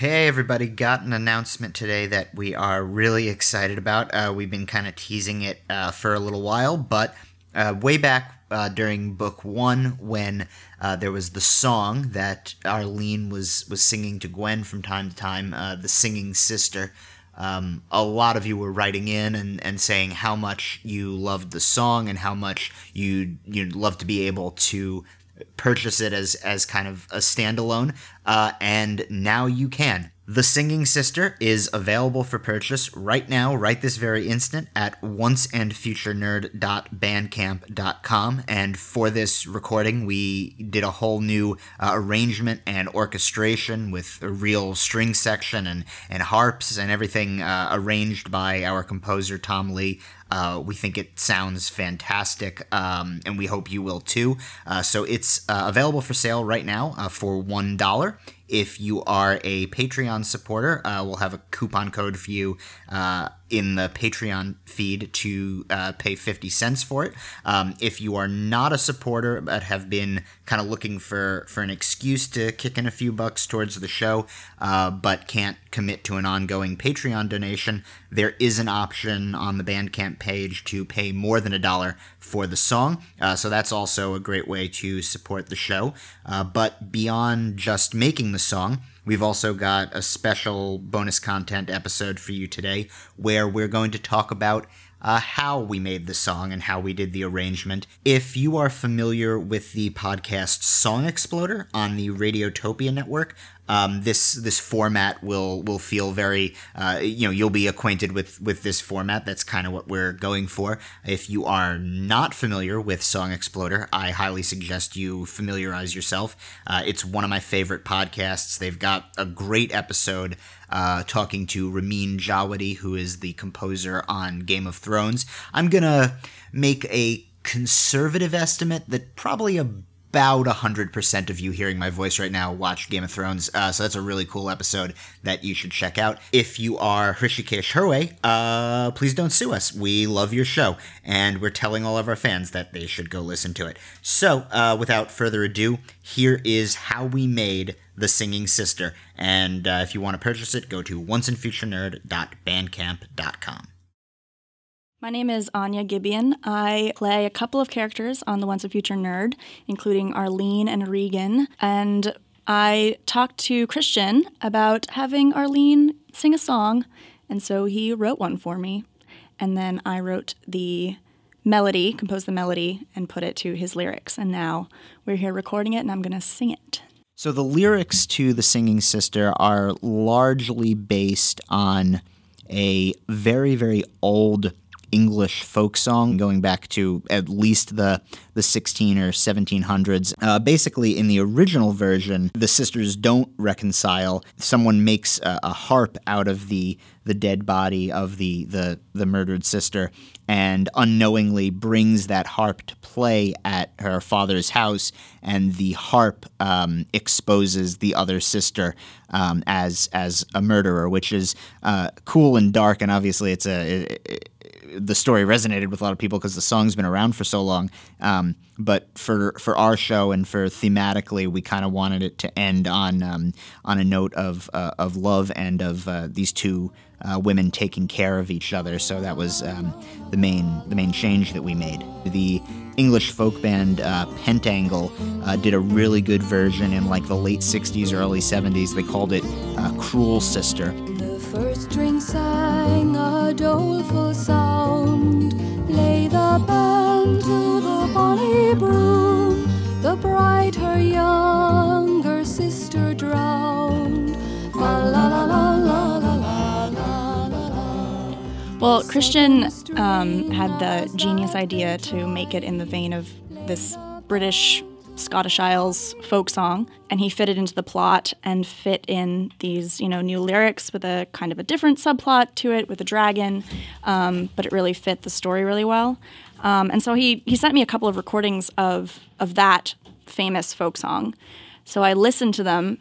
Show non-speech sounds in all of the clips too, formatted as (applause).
Hey, everybody, got an announcement today that we are really excited about. Uh, we've been kind of teasing it uh, for a little while, but uh, way back uh, during book one, when uh, there was the song that Arlene was, was singing to Gwen from time to time, uh, The Singing Sister, um, a lot of you were writing in and, and saying how much you loved the song and how much you you'd love to be able to purchase it as as kind of a standalone, uh, and now you can. The Singing Sister is available for purchase right now, right this very instant, at onceandfuturenerd.bandcamp.com. And for this recording, we did a whole new uh, arrangement and orchestration with a real string section and, and harps and everything uh, arranged by our composer, Tom Lee. Uh, we think it sounds fantastic, um, and we hope you will too. Uh, so it's uh, available for sale right now uh, for $1. If you are a Patreon supporter, uh, we'll have a coupon code for you uh, in the Patreon feed to uh, pay 50 cents for it. Um, if you are not a supporter but have been kind of looking for, for an excuse to kick in a few bucks towards the show, uh, but can't commit to an ongoing Patreon donation, there is an option on the Bandcamp page to pay more than a dollar for the song. Uh, so that's also a great way to support the show. Uh, but beyond just making the song, we've also got a special bonus content episode for you today where we're going to talk about uh, how we made the song and how we did the arrangement. If you are familiar with the podcast Song Exploder on the Radiotopia network, um, this this format will will feel very uh, you know you'll be acquainted with with this format. That's kind of what we're going for. If you are not familiar with Song Exploder, I highly suggest you familiarize yourself. Uh, it's one of my favorite podcasts. They've got a great episode uh, talking to Ramin Djawadi, who is the composer on Game of Thrones. I'm gonna make a conservative estimate that probably a about 100% of you hearing my voice right now watch Game of Thrones. Uh, so that's a really cool episode that you should check out. If you are Hrishikesh Hirway, uh, please don't sue us. We love your show, and we're telling all of our fans that they should go listen to it. So, uh, without further ado, here is how we made The Singing Sister. And uh, if you want to purchase it, go to onceandfuturenerd.bandcamp.com. My name is Anya Gibian. I play a couple of characters on The Once and Future Nerd, including Arlene and Regan. And I talked to Christian about having Arlene sing a song, and so he wrote one for me. And then I wrote the melody, composed the melody, and put it to his lyrics. And now we're here recording it, and I'm going to sing it. So the lyrics to The Singing Sister are largely based on a very, very old English folk song going back to at least the the 16 or 1700s. Uh, basically, in the original version, the sisters don't reconcile. Someone makes a, a harp out of the the dead body of the, the the murdered sister and unknowingly brings that harp to play at her father's house and the harp um, exposes the other sister um, as as a murderer which is uh, cool and dark and obviously it's a it, the story resonated with a lot of people because the song's been around for so long. Um, but for for our show and for thematically, we kind of wanted it to end on um, on a note of uh, of love and of uh, these two uh, women taking care of each other. So that was um, the main the main change that we made. The English folk band uh, Pentangle uh, did a really good version in like the late '60s, early '70s. They called it uh, "Cruel Sister." first string sang a doleful sound. Well, Christian um, had the genius idea to make it in the vein of this British Scottish Isles folk song, and he fitted into the plot and fit in these, you know, new lyrics with a kind of a different subplot to it with a dragon, um, but it really fit the story really well. Um, and so he he sent me a couple of recordings of of that famous folk song. So I listened to them,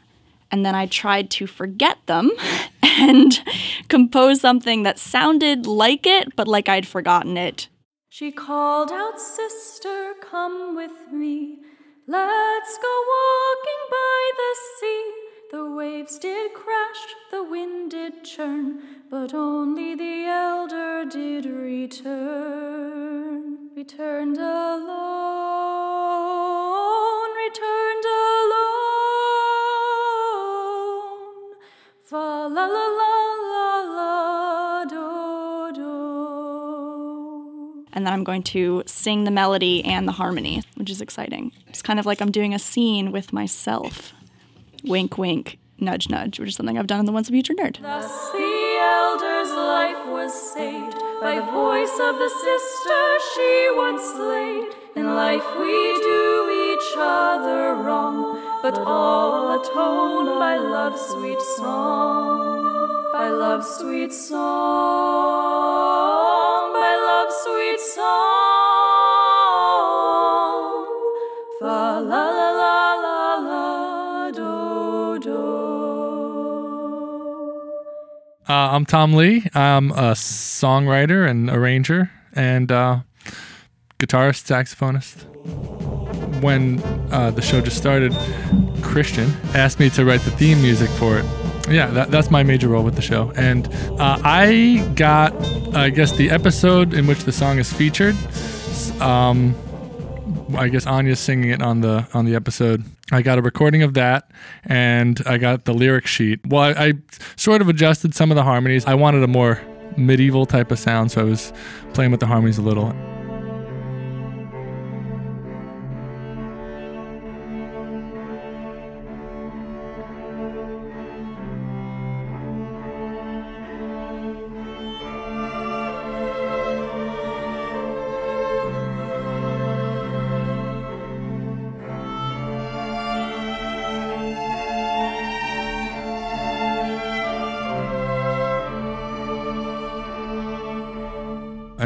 and then I tried to forget them (laughs) and compose something that sounded like it, but like I'd forgotten it. She called out, Sister, come with me. Let's go walking by the sea The waves did crash, the wind did churn, but only the elder did return. Returned alone, And then I'm going to sing the melody and the harmony, which is exciting. It's kind of like I'm doing a scene with myself. Wink, wink, nudge, nudge, which is something I've done in the Once and Future Nerd. Thus the elder's life was saved by the voice of the sister she once slayed. In life we do each other wrong, but all atoned by love's sweet song. By love's sweet song, Uh, I'm Tom Lee. I'm a songwriter and arranger and uh, guitarist, saxophonist. When uh, the show just started, Christian asked me to write the theme music for it. Yeah, that, that's my major role with the show. And uh, I got, I guess, the episode in which the song is featured. Um, I guess Anya's singing it on the on the episode. I got a recording of that, and I got the lyric sheet. Well, I, I sort of adjusted some of the harmonies. I wanted a more medieval type of sound, so I was playing with the harmonies a little.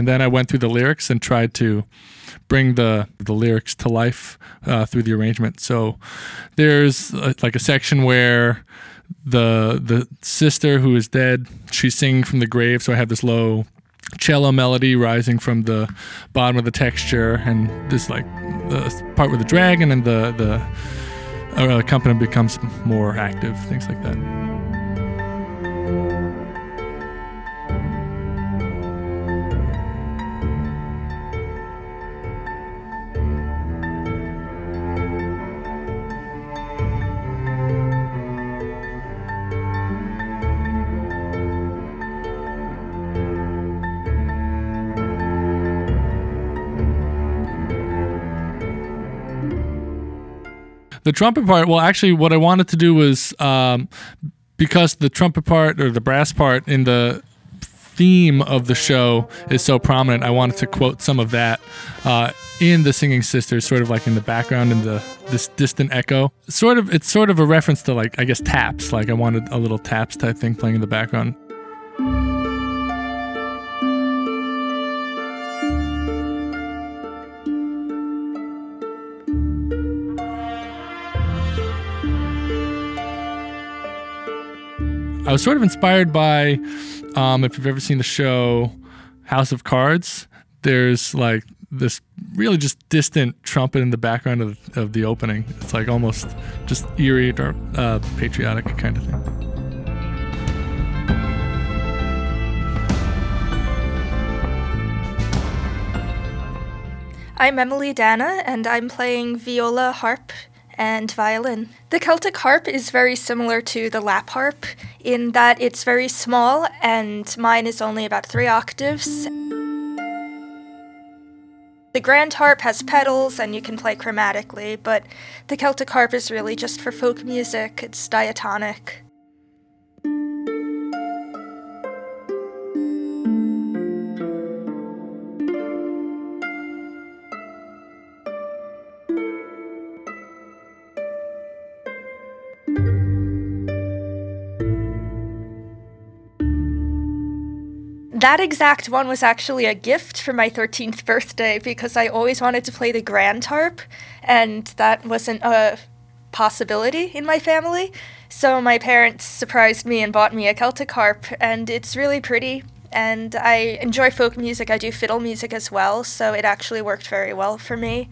And then I went through the lyrics and tried to bring the the lyrics to life uh, through the arrangement. So there's uh, like a section where the the sister who is dead, she's singing from the grave. So I have this low cello melody rising from the bottom of the texture, and this like the part with the dragon and the the uh, accompaniment becomes more active, things like that. The trumpet part, well, actually, what I wanted to do was um, because the trumpet part or the brass part in the theme of the show is so prominent, I wanted to quote some of that uh, in the Singing Sisters, sort of like in the background in the this distant echo. Sort of, it's sort of a reference to like I guess taps. Like I wanted a little taps type thing playing in the background. Was sort of inspired by, um, if you've ever seen the show House of Cards, there's like this really just distant trumpet in the background of, of the opening. It's like almost just eerie or uh, patriotic kind of thing. I'm Emily Dana, and I'm playing viola, harp, and violin. The Celtic harp is very similar to the lap harp in that it's very small, and mine is only about three octaves. The grand harp has pedals and you can play chromatically, but the Celtic harp is really just for folk music, it's diatonic. That exact one was actually a gift for my 13th birthday because I always wanted to play the grand harp, and that wasn't a possibility in my family. So my parents surprised me and bought me a Celtic harp, and it's really pretty. And I enjoy folk music. I do fiddle music as well, so it actually worked very well for me.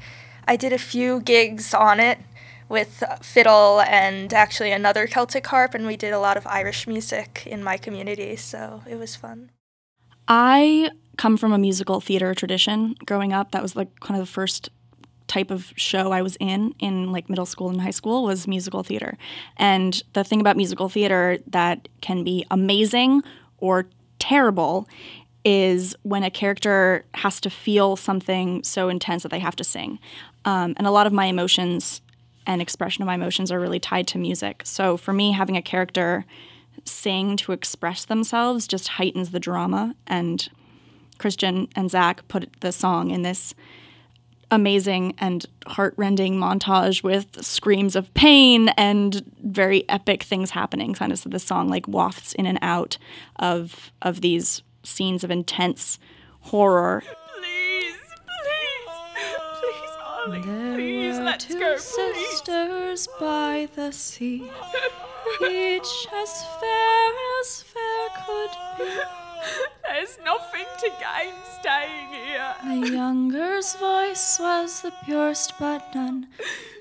I did a few gigs on it with fiddle and actually another Celtic harp, and we did a lot of Irish music in my community, so it was fun. I come from a musical theater tradition growing up. That was like kind of the first type of show I was in in like middle school and high school was musical theater. And the thing about musical theater that can be amazing or terrible is when a character has to feel something so intense that they have to sing. Um, and a lot of my emotions and expression of my emotions are really tied to music. So for me, having a character sing to express themselves just heightens the drama. And Christian and Zach put the song in this amazing and heartrending montage with screams of pain and very epic things happening. Kind of so the song like wafts in and out of of these scenes of intense horror. Please, please, please, Ollie, please, were let's two go, please. sisters by the sea, (laughs) each as fair as fair could be. (laughs) There's nothing to gain staying here. The younger's voice was the purest but none,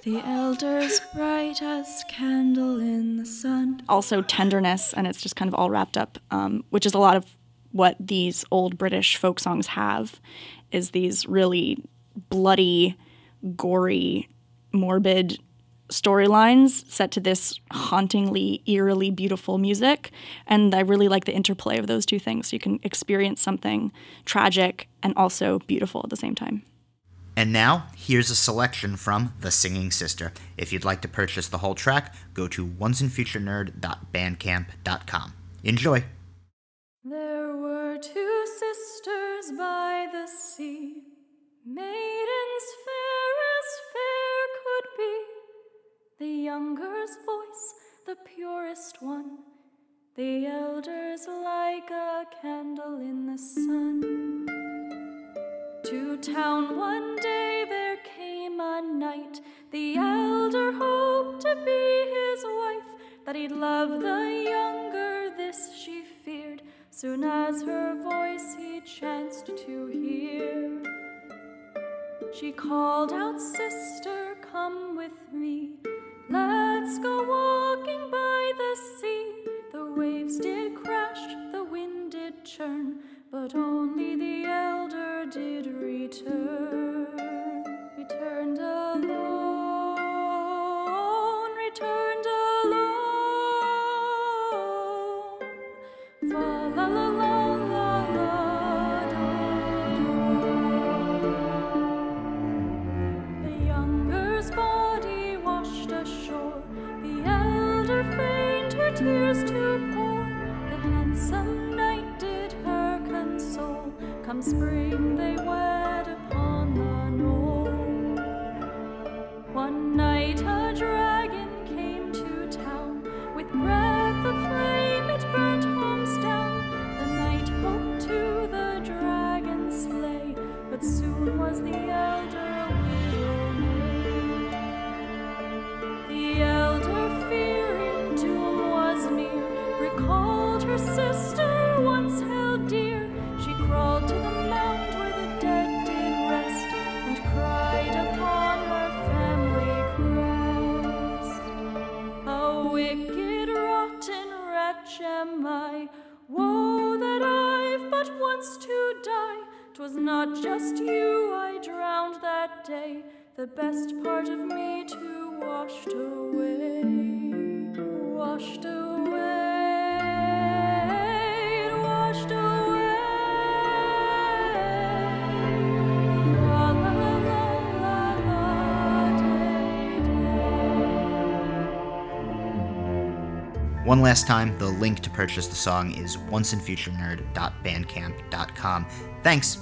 the (laughs) elder's bright as candle in the sun. also tenderness, and it's just kind of all wrapped up, um, which is a lot of what these old British folk songs have, is these really bloody, gory, morbid storylines set to this hauntingly, eerily beautiful music. And I really like the interplay of those two things. So You can experience something tragic and also beautiful at the same time. And now, here's a selection from The Singing Sister. If you'd like to purchase the whole track, go to onceandfuturenerd.bandcamp.com. Enjoy! There were two sisters by the sea, maidens younger's voice, the purest one, the elder's like a candle in the sun. To town one day there came a knight. The elder hoped to be his wife, that he'd love the younger, this she feared, soon as her voice he chanced to hear. She called out, Sister, did crash, the wind did churn, but only the elder did return. One night Once to die. 'Twas not just you I drowned that day. The best part of me too washed away. Washed away. One last time, the link to purchase the song is onceandfuturenerd.bandcamp.com. Thanks!